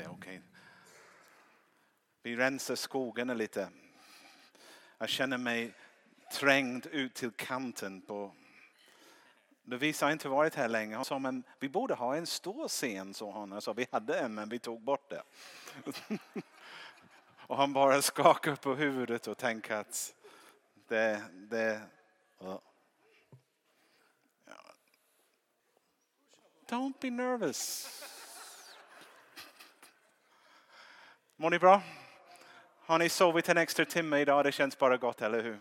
det är okej. Vi rensar skogen lite. Jag känner mig trängd ut till kanten på Lovisa har inte varit här länge. Hon sa, men vi borde ha en stor scen, sa hon. Jag sa, vi hade en, men vi tog bort det. och han bara skakar på huvudet och tänker att det, det Don't be nervous. Mår ni bra? Har ni sovit en extra timme idag? Det känns bara gott, eller hur?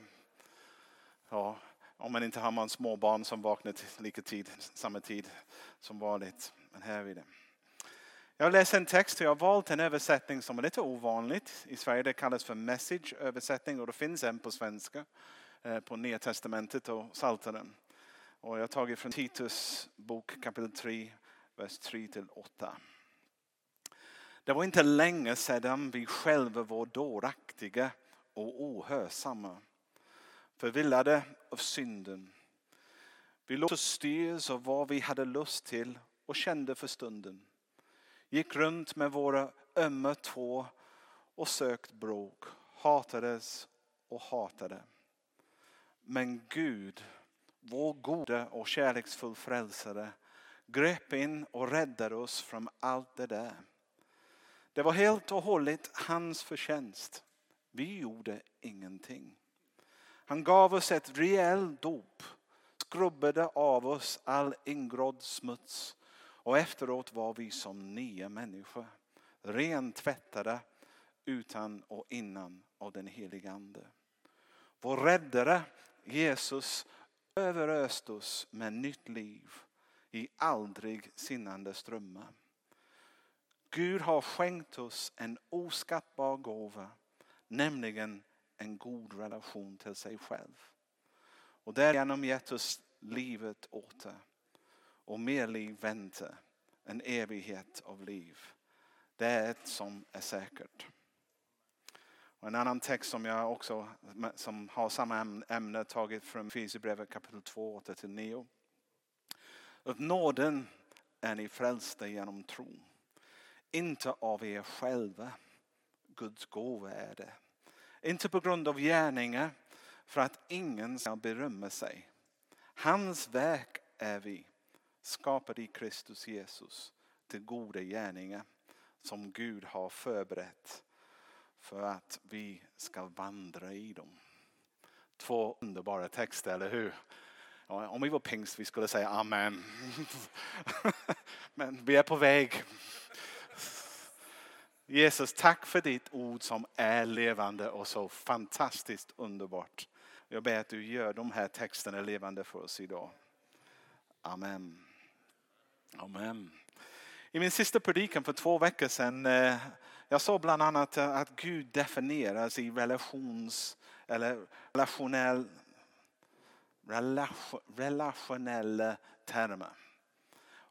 Ja, om man inte har man småbarn som vaknar lika tid, samma tid som vanligt. Men här är det. Jag läser en text och jag har valt en översättning som är lite ovanligt. I Sverige det kallas för message översättning och det finns en på svenska eh, på Nya Testamentet och Psaltaren. Och jag har tagit från Titus bok kapitel 3, vers 3 till 8. Det var inte länge sedan vi själva var dåraktiga och ohörsamma förvillade av synden. Vi låt oss styrs av vad vi hade lust till och kände för stunden. Gick runt med våra ömma tår och sökt bråk, hatades och hatade. Men Gud, vår gode och kärleksfull frälsare, grep in och räddade oss från allt det där. Det var helt och hållet hans förtjänst. Vi gjorde ingenting. Han gav oss ett rejält dop, skrubbade av oss all ingrodd smuts och efteråt var vi som nya människor. Rentvättade utan och innan av den helige Ande. Vår räddare Jesus överöste oss med nytt liv i aldrig sinnande strömmar. Gud har skänkt oss en oskattbar gåva, nämligen en god relation till sig själv. Och därigenom gett oss livet åter. Och mer liv väntar. En evighet av liv. Det är ett som är säkert. Och en annan text som jag också som har samma ämne tagit från Efesierbrevet kapitel 2, 8-9. Av nåden är ni frälsta genom tron. Inte av er själva. Guds gåva är det. Inte på grund av gärningar för att ingen ska berömma sig. Hans verk är vi, skapade i Kristus Jesus till goda gärningar som Gud har förberett för att vi ska vandra i dem. Två underbara texter, eller hur? Om vi var pingst vi skulle säga amen. Men vi är på väg. Jesus, tack för ditt ord som är levande och så fantastiskt underbart. Jag ber att du gör de här texterna levande för oss idag. Amen. Amen. I min sista predikan för två veckor sedan, eh, jag sa bland annat att Gud definieras i relations eller relationell, relationella termer.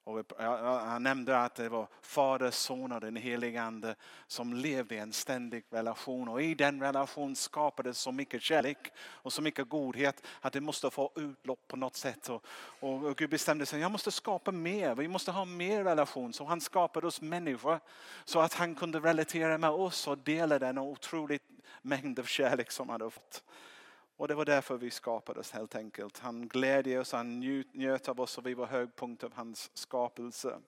Och han nämnde att det var Fader, Son och den helige Ande som levde i en ständig relation. Och i den relationen skapades så mycket kärlek och så mycket godhet att det måste få utlopp på något sätt. Och, och Gud bestämde sig, jag måste skapa mer, vi måste ha mer relation. Så han skapade oss människor så att han kunde relatera med oss och dela den otroligt mängd av kärlek som han hade fått. Och det var därför vi skapades helt enkelt. Han glädjer oss, han njöt av oss och vi var högpunkt av hans skapelse.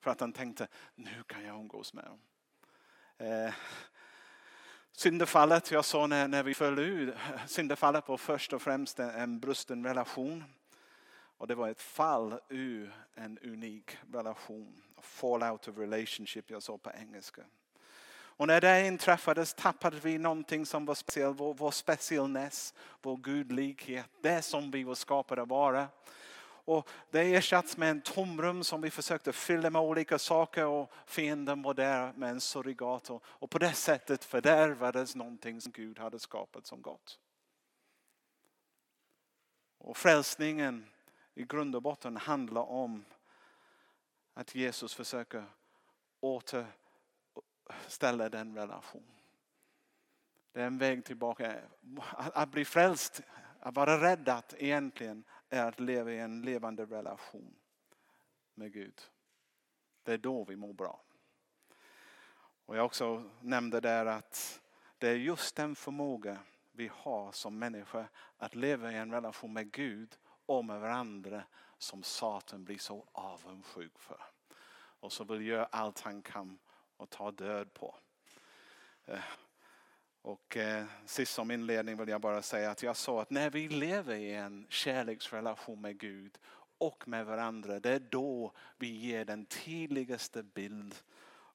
För att han tänkte, nu kan jag umgås med dem. Eh, syndefallet, jag sa när, när vi föll ur, syndefallet var först och främst en brusten relation. Och det var ett fall ur en unik relation. Fall out of relationship, jag sa på engelska. Och när det inträffades tappade vi någonting som var speciellt, vår, vår specialness, vår gudlighet, det som vi var skapade att vara. Och det ersattes med en tomrum som vi försökte fylla med olika saker och fienden var där med en surrogat. Och på det sättet fördärvades någonting som Gud hade skapat som gott. Och frälsningen i grund och botten handlar om att Jesus försöker åter ställa den relation. Det är en väg tillbaka. Att bli frälst, att vara räddad egentligen är att leva i en levande relation med Gud. Det är då vi mår bra. Och jag också nämnde där att det är just den förmåga vi har som människor att leva i en relation med Gud och med varandra som Satan blir så avundsjuk för. Och så vill göra allt han kan och ta död på. Eh, och eh, sist som inledning vill jag bara säga att jag sa att när vi lever i en kärleksrelation med Gud och med varandra, det är då vi ger den tydligaste bild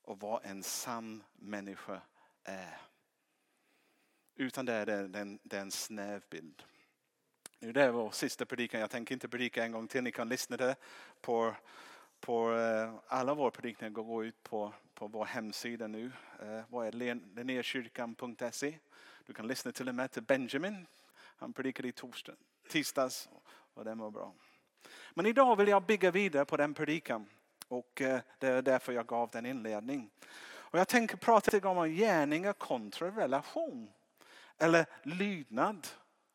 av vad en sann människa är. Utan det är det, en, snäv bild. Nu det är vår sista predikan. Jag tänker inte predika en gång till. Ni kan lyssna det på, på eh, alla våra predikningar går ut på, på vår hemsida nu. Eh, vad är linnékyrkan.se. Du kan lyssna till och med till Benjamin. Han predikade i torsdag, tisdags och det var bra. Men idag vill jag bygga vidare på den predikan och eh, det är därför jag gav den inledning. Och jag tänker prata lite om gärningar kontra relation. Eller lydnad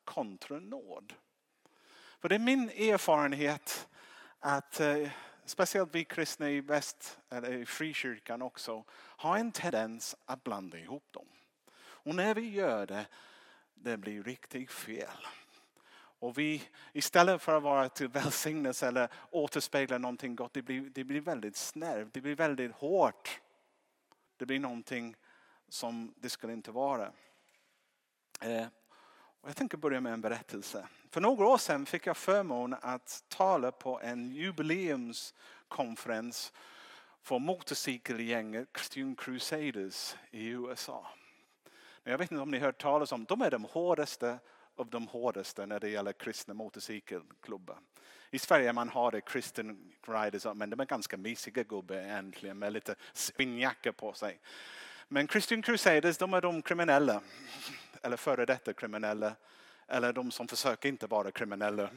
kontra nåd. För det är min erfarenhet att eh, speciellt vi kristna i väst, eller i frikyrkan också, har en tendens att blanda ihop dem. Och när vi gör det, det blir riktigt fel. Och vi, istället för att vara till välsignelse eller återspegla någonting gott, det blir, det blir väldigt snävt, det blir väldigt hårt. Det blir någonting som det skulle inte vara. Eh, och jag tänker börja med en berättelse. För några år sedan fick jag förmån att tala på en jubileumskonferens för motorcykelgänget Christian Crusaders i USA. Jag vet inte om ni har hört talas om De är de hårdaste av de hårdaste när det gäller kristna motorcykelklubbar. I Sverige man har det Christian Riders men de är ganska mysiga gubbar egentligen med lite spinnjacka på sig. Men Christian Crusaders de är de kriminella eller före detta kriminella eller de som försöker inte vara kriminella.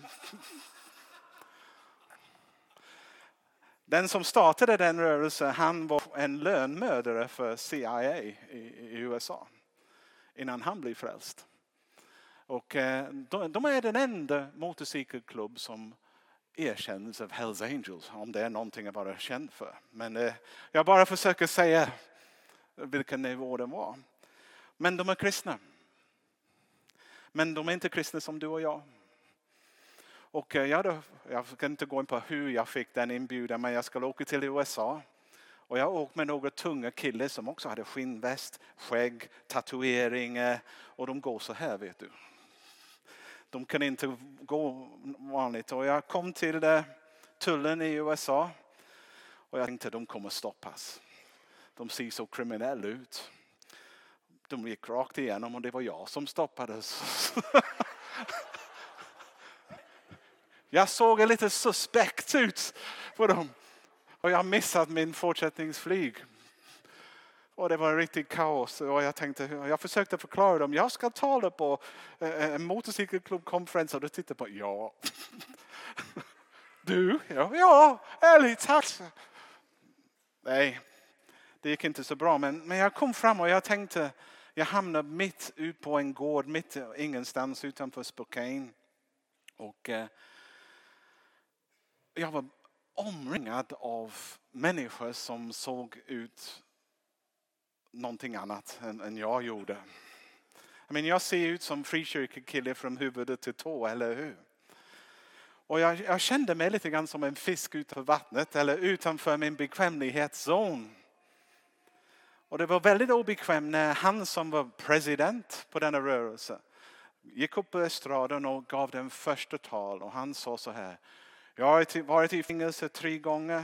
Den som startade den rörelsen han var en lönnmördare för CIA i, USA innan han blev frälst. Och eh, de är den enda motorcykelklubb som erkänns av Hells Angels, om det är någonting att vara känd för. Men eh, jag bara försöker säga vilken nivå den var. Men de är kristna. Men de är inte kristna som du och jag. Och eh, jag, hade, jag ska inte gå in på hur jag fick den inbjudan men jag skulle åka till USA. Och jag åkte med några tunga killar som också hade skinnväst, skägg, tatueringar och de går så här vet du. De kan inte gå vanligt och jag kom till eh, tullen i USA och jag tänkte de kommer stoppas. De ser så kriminella ut. De gick rakt igenom och det var jag som stoppades. jag såg lite suspekt ut på dem. Och jag missade min fortsättningsflyg. Och det var riktigt kaos. Och jag, tänkte, jag försökte förklara dem. Jag ska tala på eh, en motorcykelklubbkonferens. Och de tittade på, ja. Du? Ja, ja ärligt tack. Nej, det gick inte så bra. Men, men jag kom fram och jag tänkte, jag hamnade mitt ut på en gård, mitt ingenstans utanför Spokane. Och eh, jag var omringad av människor som såg ut någonting annat än, än jag gjorde. I mean, jag ser ut som frikyrkokille från huvudet till tå, eller hur? Och jag, jag, kände mig lite grann som en fisk utanför vattnet eller utanför min bekvämlighetszon. Och det var väldigt obekvämt när han som var president på denna rörelse gick upp på estraden och gav den första tal och han sa så här. Jag har varit i fängelse tre gånger.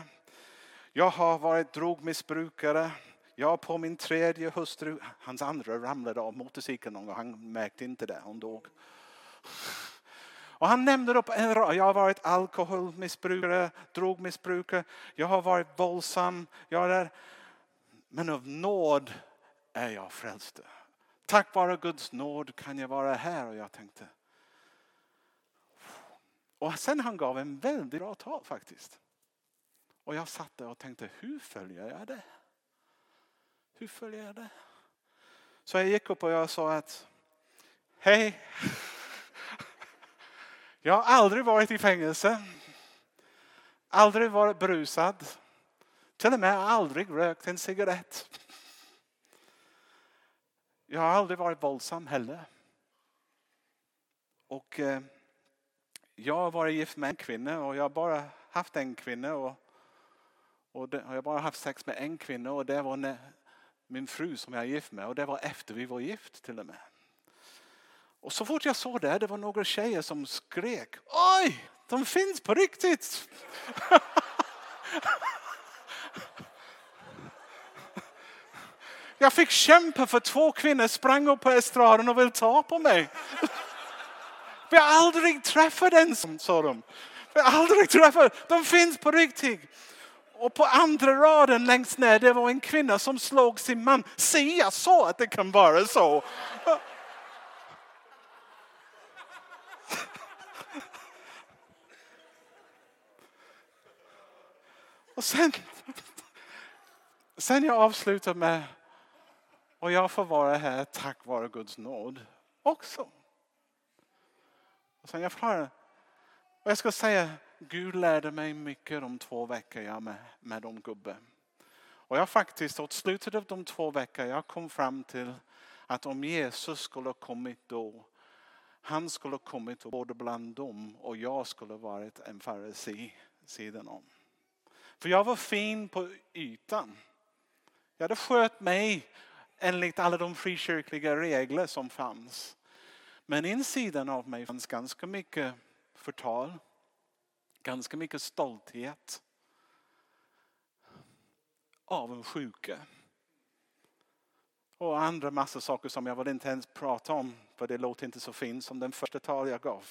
Jag har varit drogmissbrukare. Jag på min tredje hustru, hans andra ramlade av motorcykeln någon gång. han märkte inte det, hon dog. Och han nämnde upp en rad. Jag har varit alkoholmissbrukare, drogmissbrukare, jag har varit våldsam. Jag är men av nåd är jag frälst. Tack vare Guds nåd kan jag vara här. Och jag tänkte. Och sen han gav en väldigt bra tal faktiskt. Och jag satt där och tänkte, hur följer jag det? Hur följer jag det? Så jag gick upp och jag sa att, hej. Jag har aldrig varit i fängelse. Aldrig varit brusad. Till och med aldrig rökt en cigarett. jag har aldrig varit våldsam heller. Och eh, jag har varit gift med en kvinna och jag har bara haft en kvinna. Och, och det, jag har bara haft sex med en kvinna och det var min fru som jag är gift med. Och det var efter vi var gift till och med. Och så fort jag såg det, det var några tjejer som skrek. Oj, de finns på riktigt! Jag fick kämpa för två kvinnor sprang upp på estraden och ville ta på mig. Vi har aldrig träffat en sån sa de. Vi har aldrig träffat, de finns på riktigt. Och på andra raden längst ner det var en kvinna som slog sin man. Se, jag sa att det kan vara så. Och sen, sen jag avslutar med och jag får vara här tack vare Guds nåd också. Och sen jag förklarar, och jag ska säga, Gud lärde mig mycket de två veckor jag med, med de gubbe. Och jag faktiskt, åt slutet av de två veckor, jag kom fram till att om Jesus skulle ha kommit då, han skulle ha kommit både bland dem och jag skulle ha varit en farisi sidan om. För jag var fin på ytan. Jag hade skött mig enligt alla de frikyrkliga regler som fanns. Men insidan av mig fanns ganska mycket förtal, ganska mycket stolthet, avundsjuka och andra massor saker som jag vill inte ens prata om för det låter inte så fint som den första tal jag gav.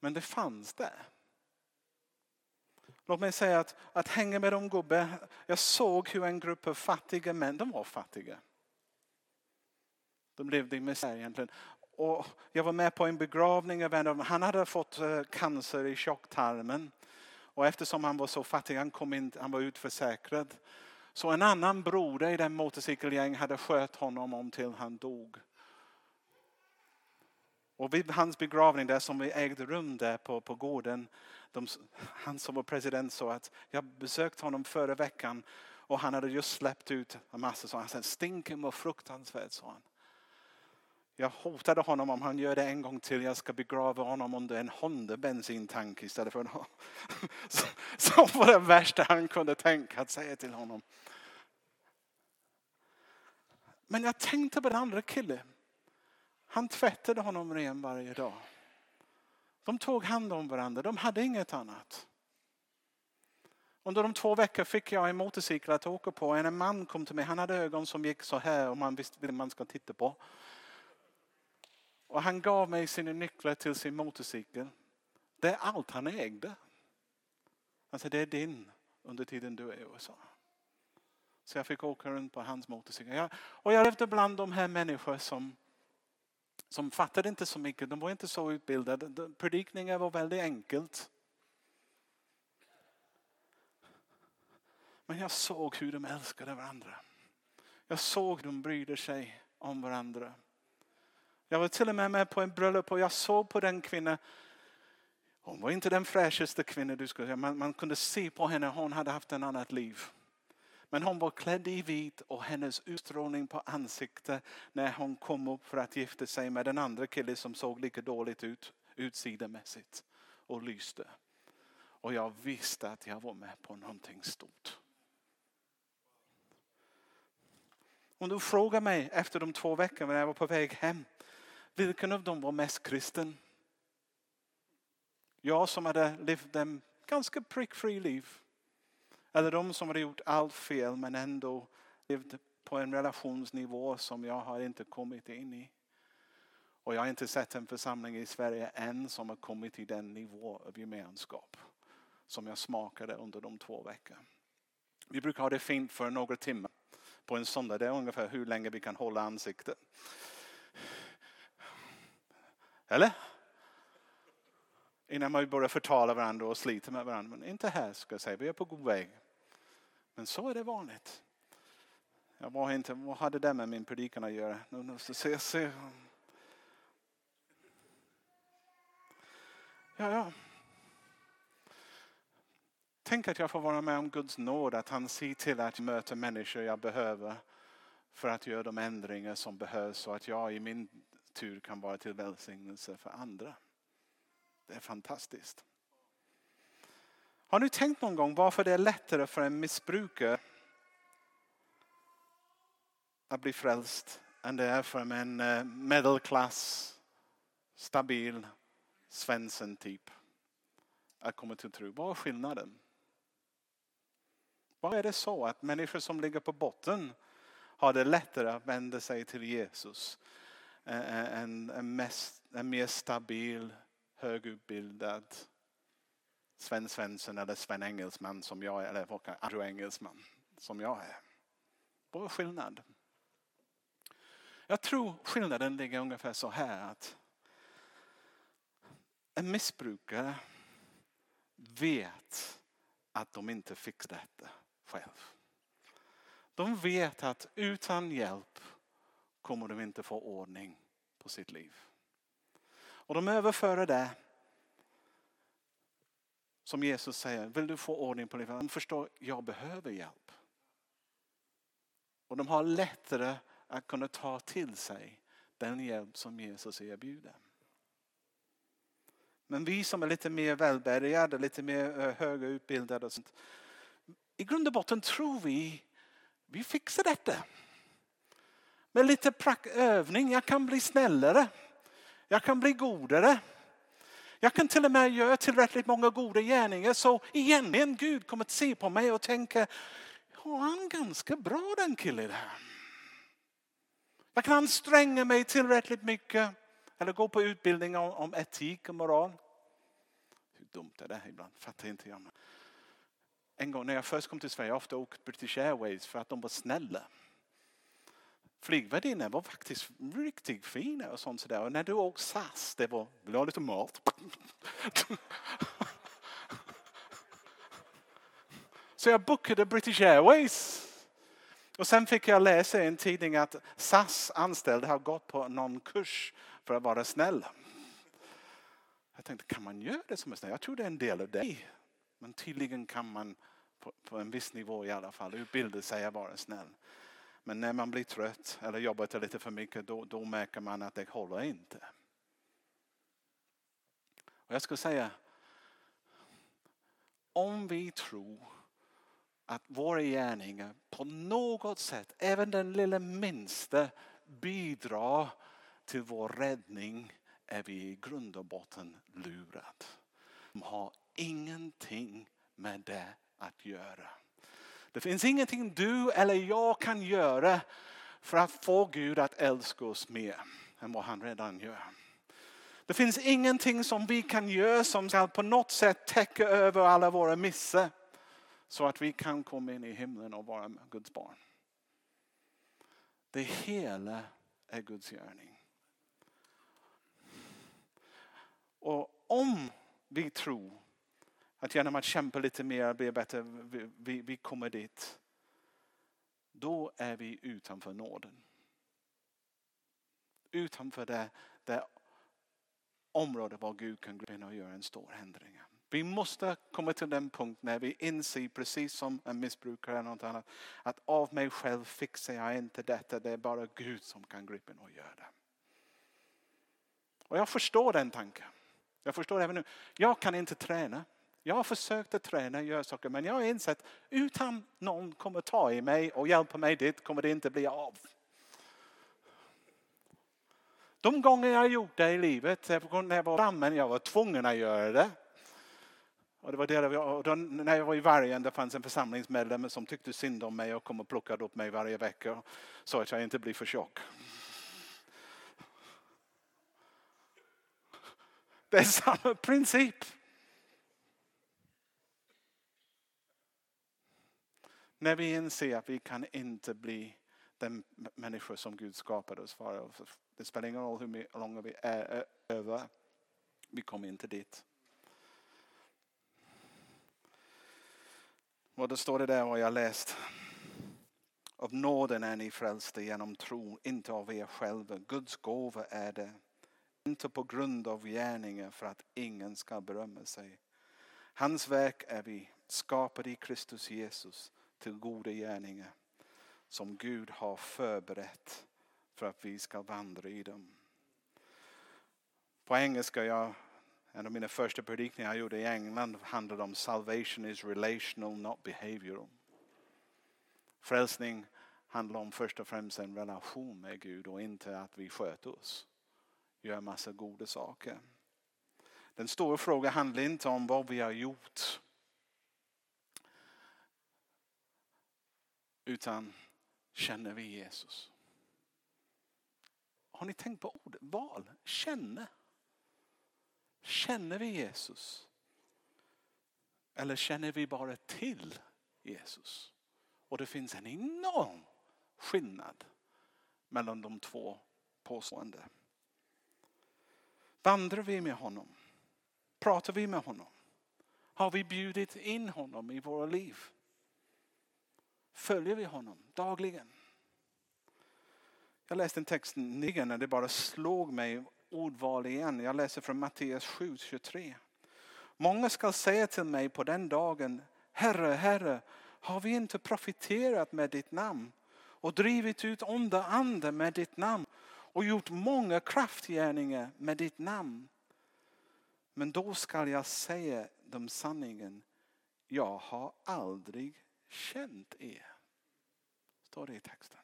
Men det fanns där. Låt mig säga att, att hänga med de gubbe, jag såg hur en grupp av fattiga män, de var fattiga. De levde i misär egentligen. Och jag var med på en begravning av en av dem. Han hade fått eh, cancer i tjocktarmen. Och eftersom han var så fattig, han, kom in, han var utförsäkrad. Så en annan broder i den motorcykelgäng hade skött honom om till han dog. Och vid hans begravning där som vi ägde rum där på, på gården. De, han som var president sa att jag besökte honom förra veckan och han hade just släppt ut en massa så han sa stinken var fruktansvärt sa han. Jag hotade honom om han gör det en gång till. Jag ska begrava honom under en Honda bensintank istället för en Som var det värsta han kunde tänka att säga till honom. Men jag tänkte på den andra killen. Han tvättade honom ren varje dag. De tog hand om varandra. De hade inget annat. Under de två veckor fick jag en motorcykel att åka på. En man kom till mig. Han hade ögon som gick så här och man visste vad man ska titta på. Och han gav mig sina nycklar till sin motorcykel. Det är allt han ägde. Han sa det är din under tiden du är i USA. Så jag fick åka runt på hans motorcykel. och jag levde bland de här människorna som, som fattade inte så mycket. De var inte så utbildade. Predikningen var väldigt enkelt. Men jag såg hur de älskade varandra. Jag såg hur de brydde sig om varandra. Jag var till och med med på en bröllop och jag såg på den kvinnan. Hon var inte den fräschaste kvinnan du skulle säga. Man, man kunde se på henne, hon hade haft ett annat liv. Men hon var klädd i vit och hennes utstrålning på ansiktet när hon kom upp för att gifta sig med den andra killen som såg lika dåligt ut utsidemässigt och lyste. Och jag visste att jag var med på någonting stort. Om du frågar mig efter de två veckorna när jag var på väg hem vilken av dem var mest kristen? Jag som hade levt en ganska prickfri liv. Eller de som hade gjort allt fel men ändå levt på en relationsnivå som jag har inte kommit in i. Och jag har inte sett en församling i Sverige än som har kommit till den nivå av gemenskap som jag smakade under de två veckorna. Vi brukar ha det fint för några timmar på en söndag. Det är ungefär hur länge vi kan hålla ansiktet. Eller? Innan man börjar förtala varandra och slita med varandra. Men inte här ska jag säga, vi är på god väg. Men så är det vanligt. Jag var inte, vad hade det med min predikan att göra? Se, se. Ja, ja. Tänk att jag får vara med om Guds nåd, att han ser till att jag möter människor jag behöver för att göra de ändringar som behövs så att jag i min tur kan vara till välsignelse för andra. Det är fantastiskt. Har ni tänkt någon gång varför det är lättare för en missbrukare att bli frälst än det är för en eh, medelklass, stabil Svensson typ att komma till tro. Vad är skillnaden? Vad är det så att människor som ligger på botten har det lättare att vända sig till Jesus än en, mest, en mer stabil, högutbildad Sven Svensson eller Sven Engelsman som jag är, eller Andrew Engelsman som jag är. Vad är? Jag tror skillnaden ligger ungefär så här att en missbrukare vet att de inte fixar detta själv. De vet att utan hjälp kommer de inte få ordning på sitt liv. Och de överför det som Jesus säger, vill du få ordning på livet? De förstår, jag behöver hjälp. Och de har lättare att kunna ta till sig den hjälp som Jesus erbjuder. Men vi som är lite mer välbärgade, lite mer eh, högutbildade. högre utbildade och sånt. I grund och botten tror vi, vi fixar detta. Med lite övning, jag kan bli snällare. Jag kan bli godare. Jag kan till och med göra tillräckligt många goda gärningar så egentligen Gud kommer att se på mig och tänka, har han ganska bra den killen här. Jag kan anstränga mig tillräckligt mycket eller gå på utbildning om, om etik och moral. Hur dumt är det ibland? Fattar inte jag. En gång när jag först kom till Sverige, jag ofta åkte British Airways för att de var snälla. Flygvärdinnan var faktiskt riktigt fina och sånt sådär. Och när du åkte SAS, det var, vill du ha lite mat? Så jag bokade British Airways. Och sen fick jag läsa i en tidning att SAS anställda har gått på någon kurs för att vara snäll. Jag tänkte, kan man göra det som är snäll? Jag tror det är en del av dig. Men tydligen kan man på, på en viss nivå i alla fall utbilda sig att vara snäll. Men när man blir trött eller jobbat lite för mycket då, då märker man att det håller inte. Och jag skulle säga, om vi tror att våra gärningar på något sätt, även den lilla minsta, bidrar till vår räddning är vi i grund och botten lurade. De har ingenting med det att göra. Det finns ingenting du eller jag kan göra för att få Gud att älska oss mer än vad han redan gör. Det finns ingenting som vi kan göra som ska på något sätt täcka över alla våra missar. Så att vi kan komma in i himlen och vara Guds barn. Det hela är Guds gärning. Och om vi tror att genom att kämpa lite mer bli bättre, vi, vi, vi kommer dit. Då är vi utanför nåden. Utanför det, det område var Gud kan gå in och göra en stor ändring. Vi måste komma till den punkt när vi inser, precis som en missbrukare eller något annat, att av mig själv fixar jag inte detta. Det är bara Gud som kan gripa in och göra det. Och jag förstår den tanken. Jag förstår även nu. Jag kan inte träna. Jag har försökt att träna och göra saker men jag har insett utan någon kommer ta i mig och hjälpa mig dit kommer det inte bli av. De gånger jag har gjort det i livet, när jag var brandman, jag var tvungen att göra det. Och det var det, och då, när jag var i Vargen det fanns en församlingsmedlem som tyckte synd om mig och kom och plockade upp mig varje vecka så att jag inte blir för tjock. Det är samma princip. När vi inser att vi kan inte bli den människor som Gud skapade oss för. Det spelar ingen roll hur långa vi är över. Vi kommer inte dit. Och då står det där vad jag läst. Av nåden är ni frälsta genom tro, inte av er själva. Guds gåva är det. Inte på grund av gärningar för att ingen ska berömma sig. Hans verk är vi skapade i Kristus Jesus till goda gärningar som Gud har förberett för att vi ska vandra i dem. På engelska, jag, en av mina första predikningar jag gjorde i England handlade om salvation is relational, not behavioral. Frälsning handlar om först och främst en relation med Gud och inte att vi sköter oss. Gör massa goda saker. Den stora frågan handlar inte om vad vi har gjort. Utan känner vi Jesus? Har ni tänkt på ordet val? Känne. Känner vi Jesus? Eller känner vi bara till Jesus? Och det finns en enorm skillnad mellan de två påståendena. Vandrar vi med honom? Pratar vi med honom? Har vi bjudit in honom i våra liv? Följer vi honom dagligen? Jag läste en text nyligen när det bara slog mig ordval igen. Jag läser från Matteus 7.23. Många ska säga till mig på den dagen, Herre, Herre, har vi inte profiterat med ditt namn och drivit ut onda andar med ditt namn och gjort många kraftgärningar med ditt namn. Men då skall jag säga dem sanningen. Jag har aldrig känt er. Står det i texten.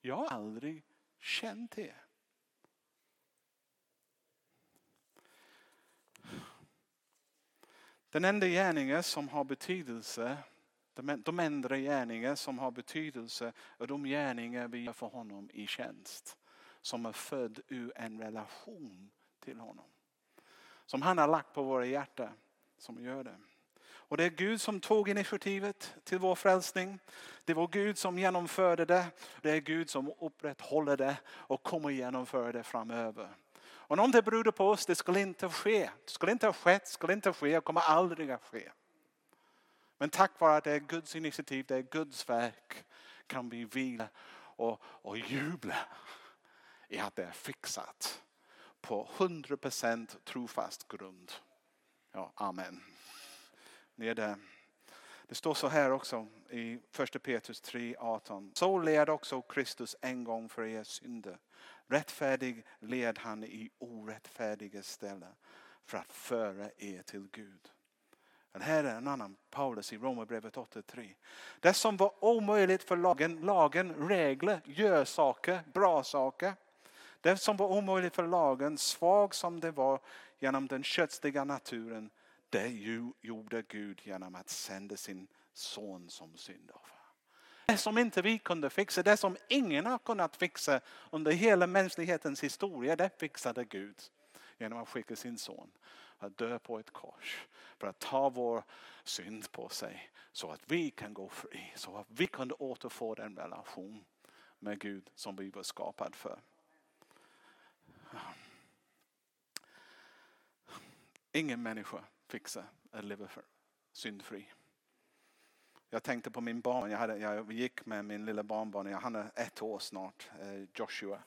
Jag har aldrig känt er. Den enda gärningen som har betydelse, de enda gärningar som har betydelse är de gärningar vi gör för honom i tjänst. Som är född ur en relation till honom. Som han har lagt på våra hjärtan som gör det. Och det är Gud som tog initiativet till vår frälsning. Det var Gud som genomförde det. Det är Gud som upprätthåller det och kommer genomföra det framöver. Och om det berodde på oss, det skulle inte ske. Det skulle inte ha skett, Det skulle inte ske och kommer aldrig att ske. Men tack vare att det är Guds initiativ, det är Guds verk kan vi vila och, och jubla i att det är fixat på 100% trofast grund. Ja, amen. Det är det. Det står så här också i första Petrus 3.18. Så led också Kristus en gång för er synder. Rättfärdig led han i orättfärdiga ställen för att föra er till Gud. Men här är en annan Paulus i Romarbrevet 8.3. Det som var omöjligt för lagen, lagen, regler, gör saker, bra saker. Det som var omöjligt för lagen, svag som det var genom den kötsliga naturen, det gjorde Gud genom att sända sin son som syndoffer. Det som inte vi kunde fixa, det som ingen har kunnat fixa under hela mänsklighetens historia, det fixade Gud genom att skicka sin son att dö på ett kors för att ta vår synd på sig så att vi kan gå fri, så att vi kunde återfå den relation med Gud som vi var skapade för. Ingen människa Fixa, att leva för syndfri. Jag tänkte på min barn. Jag, hade, jag gick med min lilla barnbarn. Han är ett år snart, eh, Joshua.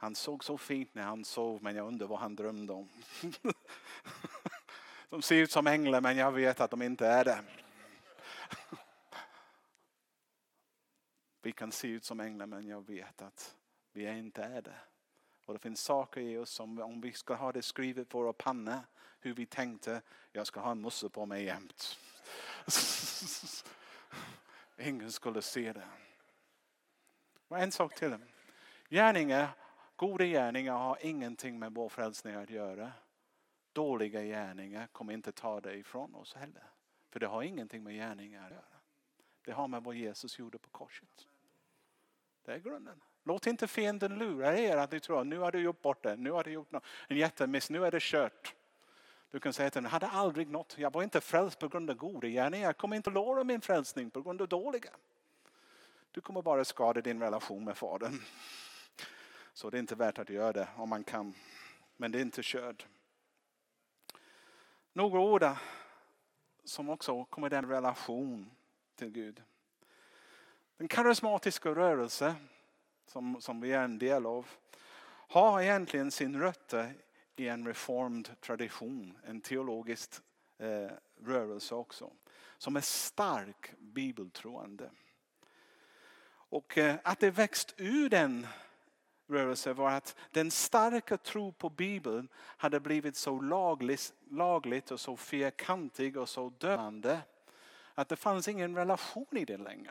Han såg så fint när han sov men jag undrar vad han drömde om. De ser ut som änglar men jag vet att de inte är det. Vi kan se ut som änglar men jag vet att vi inte är det. Och det finns saker i oss som om vi ska ha det skrivet på våra pannor hur vi tänkte, jag ska ha en musse på mig jämt. Ingen skulle se det. Och en sak till. Gärningar, goda gärningar har ingenting med vår frälsning att göra. Dåliga gärningar kommer inte ta det ifrån oss heller. För det har ingenting med gärningar att göra. Det har med vad Jesus gjorde på korset. Det är grunden. Låt inte fienden lura er att ni tror att nu har du gjort bort det, nu har du gjort en jättemiss, nu är det kört. Du kan säga till honom, jag hade aldrig nått, jag var inte frälst på grund av goda gärningar. Jag kommer inte låra min frälsning på grund av dåliga. Du kommer bara skada din relation med Fadern. Så det är inte värt att göra det om man kan. Men det är inte kört. Några ord som också kommer den relation till Gud. Den karismatiska rörelsen som, som vi är en del av har egentligen sin rötter i en reformed tradition, en teologisk eh, rörelse också. Som är stark bibeltroende. Och eh, att det växt ur den rörelsen var att den starka tro på Bibeln hade blivit så lagligt, lagligt och så fyrkantig och så dömande att det fanns ingen relation i det längre.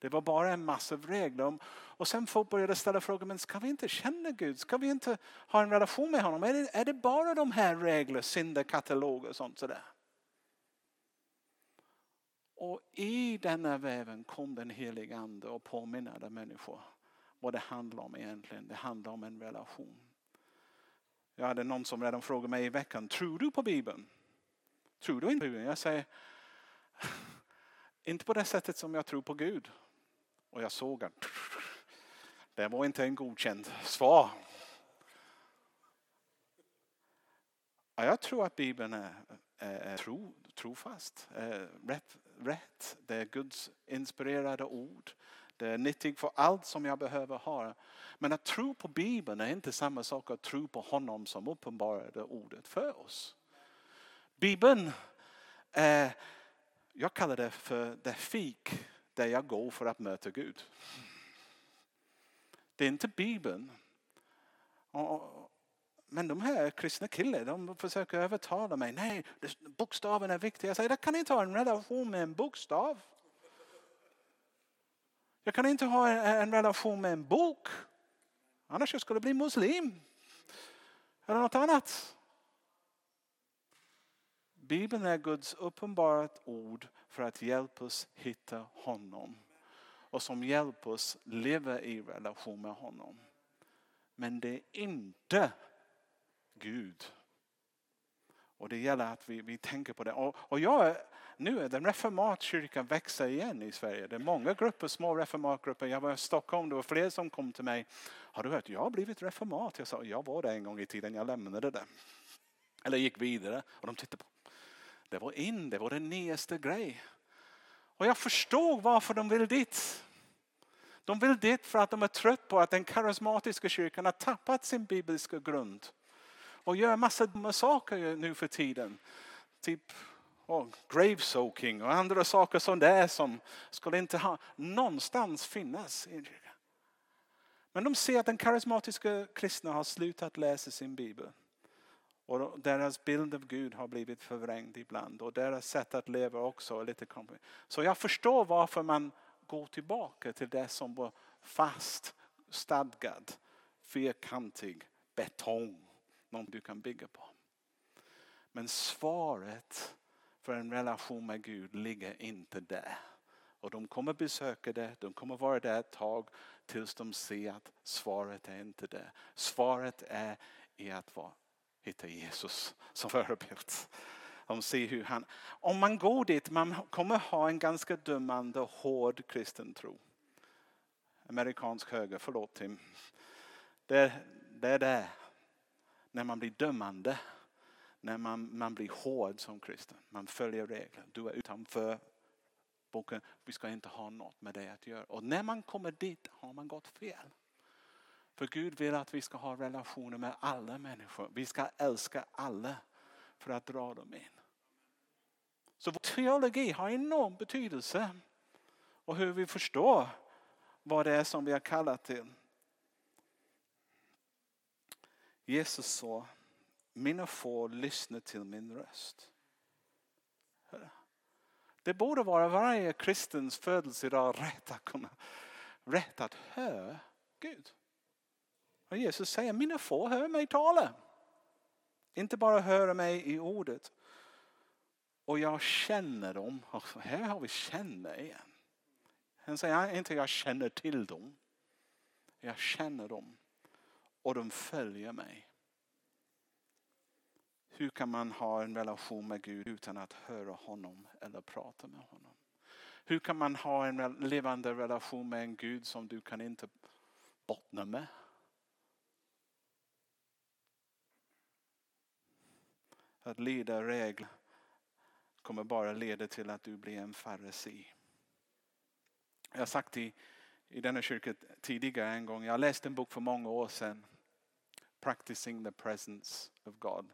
Det var bara en massa regler. Och sen folk började ställa frågan, men ska vi inte känna Gud? Ska vi inte ha en relation med honom? Är det, är det bara de här reglerna, syndakataloger och sånt sådär? Och i denna väven kom den heliga ande och påminnade människor vad det handlar om egentligen. Det handlar om en relation. Jag hade någon som redan frågade mig i veckan, tror du på Bibeln? Tror du inte på Bibeln? Jag säger, inte på det sättet som jag tror på Gud. Och jag såg att det var inte en godkänd svar. jag tror att Bibeln är, är, är tro, trofast, är rätt, rätt. Det är Guds inspirerade ord. Det är nyttigt för allt som jag behöver ha. Men att tro på Bibeln är inte samma sak att tro på honom som uppenbarade ordet för oss. Bibeln, är, jag kallar det för det fik där jag går för att möta Gud. Det är inte Bibeln. Men de här kristna killarna de försöker övertala mig. Nej, bokstaven är viktig. Jag säger, jag kan inte ha en relation med en bokstav. Jag kan inte ha en relation med en bok. Annars jag skulle jag bli muslim. Eller något annat. Bibeln är Guds uppenbarat ord för att hjälpa oss hitta honom. Och som hjälper oss leva i relation med honom. Men det är inte Gud. Och det gäller att vi, vi tänker på det. Och, och jag, nu är den reformatkyrkan växer igen i Sverige. Det är många grupper, små reformatgrupper. Jag var i Stockholm, det var fler som kom till mig. Har du hört, jag har blivit reformat. Jag sa, jag var det en gång i tiden, jag lämnade det. Eller gick vidare. Och de tittade på. Det var in, det var den nyaste grej. Och jag förstår varför de vill dit. De vill dit för att de är trött på att den karismatiska kyrkan har tappat sin bibliska grund. Och gör massa dumma saker nu för tiden. Typ oh, grave soaking och andra saker som det är som skulle inte ha någonstans finnas i kyrkan. Men de ser att den karismatiska kristna har slutat läsa sin bibel. Och deras bild av Gud har blivit förvrängd ibland. Och deras sätt att leva också är lite komplicerat. Så jag förstår varför man går tillbaka till det som var fast, stadgad, fyrkantig betong. Någon du kan bygga på. Men svaret för en relation med Gud ligger inte där. Och de kommer besöka det, de kommer vara där ett tag tills de ser att svaret är inte det. Svaret är i att vara hitta Jesus som förebild. De ser hur han, om man går dit, man kommer ha en ganska dömande, hård kristen tro. Amerikansk höger, förlåt Tim. Det, det är det. När man blir dömande. När man, man blir hård som kristen. Man följer regler. Du är utanför boken. Vi ska inte ha något med det att göra. Och när man kommer dit har man gått fel. För Gud vill att vi ska ha relationer med alla människor. Vi ska älska alla för att dra dem in. Så vår teologi har enorm betydelse. Och hur vi förstår vad det är som vi har kallat till. Jesus sa, mina får lyssna till min röst. Det borde vara varje kristens födelsedag rätt att, kunna, rätt att höra Gud. Och Jesus säger, mina får hör mig tala. Inte bara höra mig i ordet. Och jag känner dem. Och här har vi känner igen. Han säger inte jag känner till dem. Jag känner dem. Och de följer mig. Hur kan man ha en relation med Gud utan att höra honom eller prata med honom? Hur kan man ha en levande relation med en Gud som du kan inte bottna med? Att lyda regler kommer bara leda till att du blir en farisi. Jag har sagt i, i denna kyrka tidigare en gång, jag läste en bok för många år sedan. Practicing the presence of God.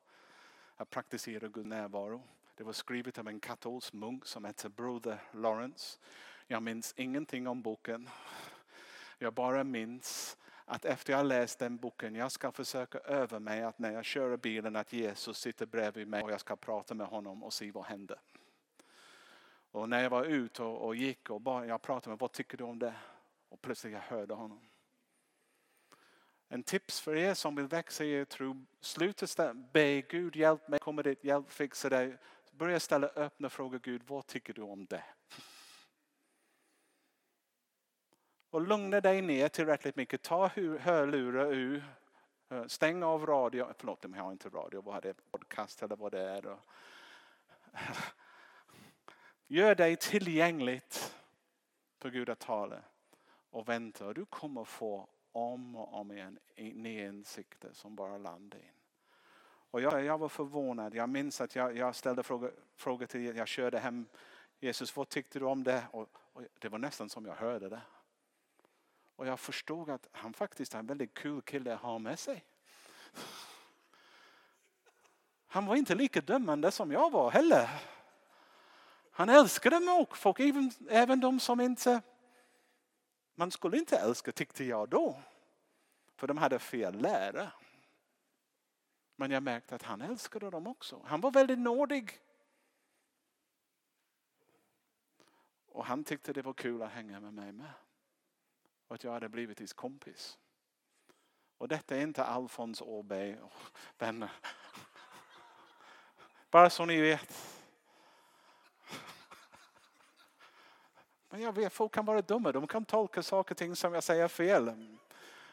Att praktisera Guds närvaro. Det var skrivet av en katolsk munk som heter Brother Lawrence. Jag minns ingenting om boken. Jag bara minns att efter jag läst den boken, jag ska försöka öva mig att när jag kör bilen att Jesus sitter bredvid mig och jag ska prata med honom och se vad händer. Och när jag var ute och, och gick och bara, jag pratade med vad tycker du om det? Och plötsligt jag hörde honom. En tips för er som vill växa i er tro, sluta be Gud hjälp mig, kommer ditt hjälp fixa dig. Börja ställa öppna frågor Gud, vad tycker du om det? Och lugna dig ner tillräckligt mycket. Ta hörlurar ur. Eh, stäng av radio. Förlåt, de har inte radio. Vad är det? Podcast eller vad det är. Gör dig tillgängligt för Gud att tala. Och vänta. Du kommer få om och om igen nya insikter som bara landar in. Och jag, jag var förvånad. Jag minns att jag, jag ställde frågor, frågor till Jag körde hem. Jesus, vad tyckte du om det? Och, och det var nästan som jag hörde det. Och jag förstod att han faktiskt är en väldigt kul kille att ha med sig. Han var inte lika dömande som jag var heller. Han älskade folk, även, även de som inte man skulle inte älska tyckte jag då. För de hade fel lära. Men jag märkte att han älskade dem också. Han var väldigt nådig. Och han tyckte det var kul att hänga med mig med. Och att jag hade blivit hans kompis. Och detta är inte Alfons Åberg och vänner. Bara så ni vet. Men jag vet, folk kan vara dumma. De kan tolka saker och ting som jag säger fel.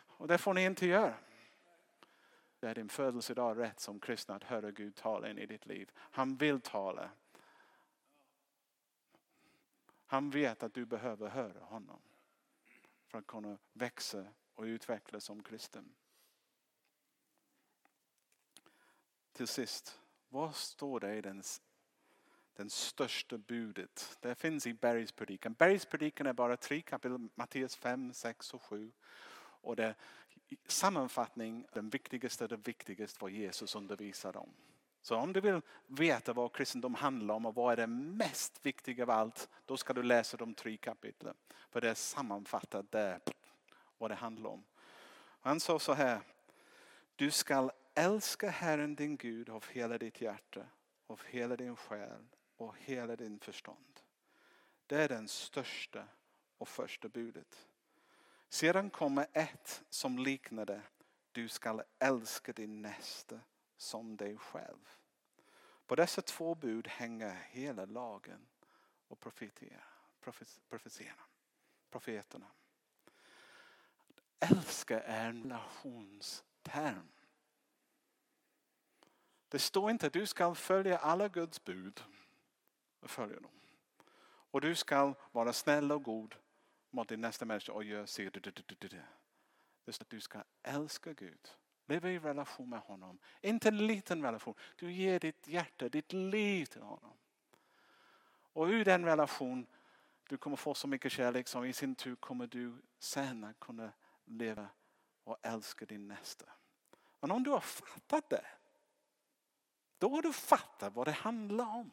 Och det får ni inte göra. Det är din födelsedag rätt som kristen att höra Gud tala in i ditt liv. Han vill tala. Han vet att du behöver höra honom för att kunna växa och utvecklas som kristen. Till sist, vad står det i den, den största budet? Det finns i bergspredikan. Bergspredikan är bara tre kapitel, Matteus 5, 6 och 7. Och det sammanfattning, den viktigaste, det viktigaste vad Jesus undervisar om. Så om du vill veta vad kristendom handlar om och vad är det mest viktiga av allt, då ska du läsa de tre kapitlen. För det är sammanfattat där vad det handlar om. Han sa så här, du ska älska Herren din Gud av hela ditt hjärta, av hela din själ och hela din förstånd. Det är den största och första budet. Sedan kommer ett som liknar det. Du ska älska din nästa som dig själv. På dessa två bud hänger hela lagen och profeterna. profeterna. Älska är en relationsterm. Det står inte att du ska följa alla Guds bud och följa dem. Och du ska vara snäll och god mot din nästa människa och göra sig. Det står att du ska älska Gud. Leva i relation med honom. Inte en liten relation. Du ger ditt hjärta, ditt liv till honom. Och ur den relation du kommer få så mycket kärlek som i sin tur kommer du sen kunna leva och älska din nästa. Men om du har fattat det. Då har du fattat vad det handlar om.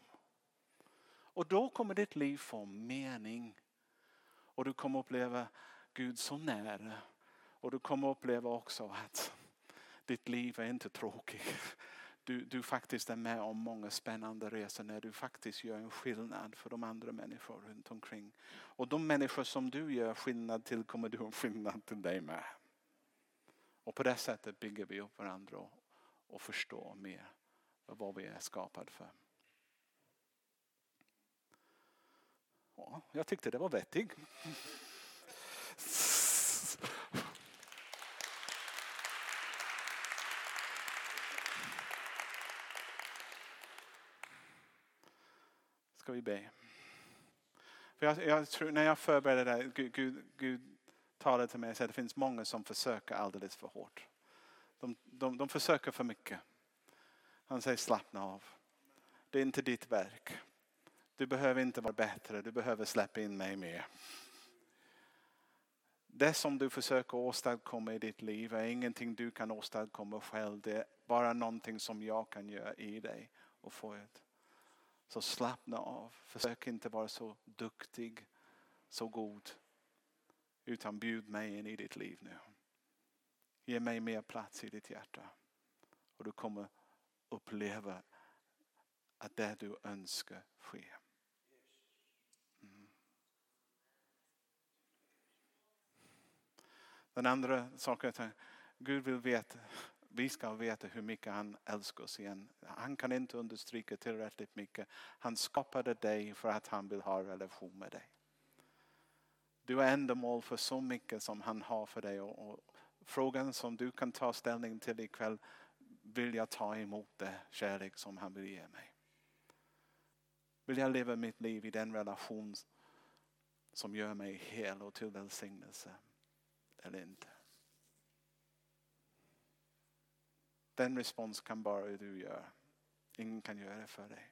Och då kommer ditt liv få mening. Och du kommer uppleva Gud så nära. Och du kommer uppleva också att ditt liv är inte tråkigt. Du, du faktiskt är med om många spännande resor när du faktiskt gör en skillnad för de andra människor runt omkring. Och de människor som du gör skillnad till kommer du göra skillnad till dig med. Och på det sättet bygger vi upp varandra och, och förstår mer vad vi är skapade för. Ja, jag tyckte det var vettigt. Ska vi be? För jag, jag tror, när jag förberedde det, Gud, Gud, Gud talade till mig och sa att det finns många som försöker alldeles för hårt. De, de, de försöker för mycket. Han säger slappna av. Det är inte ditt verk. Du behöver inte vara bättre, du behöver släppa in mig mer. Det som du försöker åstadkomma i ditt liv är ingenting du kan åstadkomma själv. Det är bara någonting som jag kan göra i dig och få ut. Så slappna av. Försök inte vara så duktig, så god. Utan bjud mig in i ditt liv nu. Ge mig mer plats i ditt hjärta. Och du kommer uppleva att det du önskar sker. Mm. Den andra saken jag tänker, Gud vill veta, vi ska veta hur mycket han älskar oss igen. Han kan inte understryka tillräckligt mycket. Han skapade dig för att han vill ha relation med dig. Du är ändamål för så mycket som han har för dig. Och, och frågan som du kan ta ställning till ikväll, vill jag ta emot det kärlek som han vill ge mig? Vill jag leva mitt liv i den relation som gör mig hel och till välsignelse eller inte? Den respons kan bara du göra. Ingen kan göra det för dig.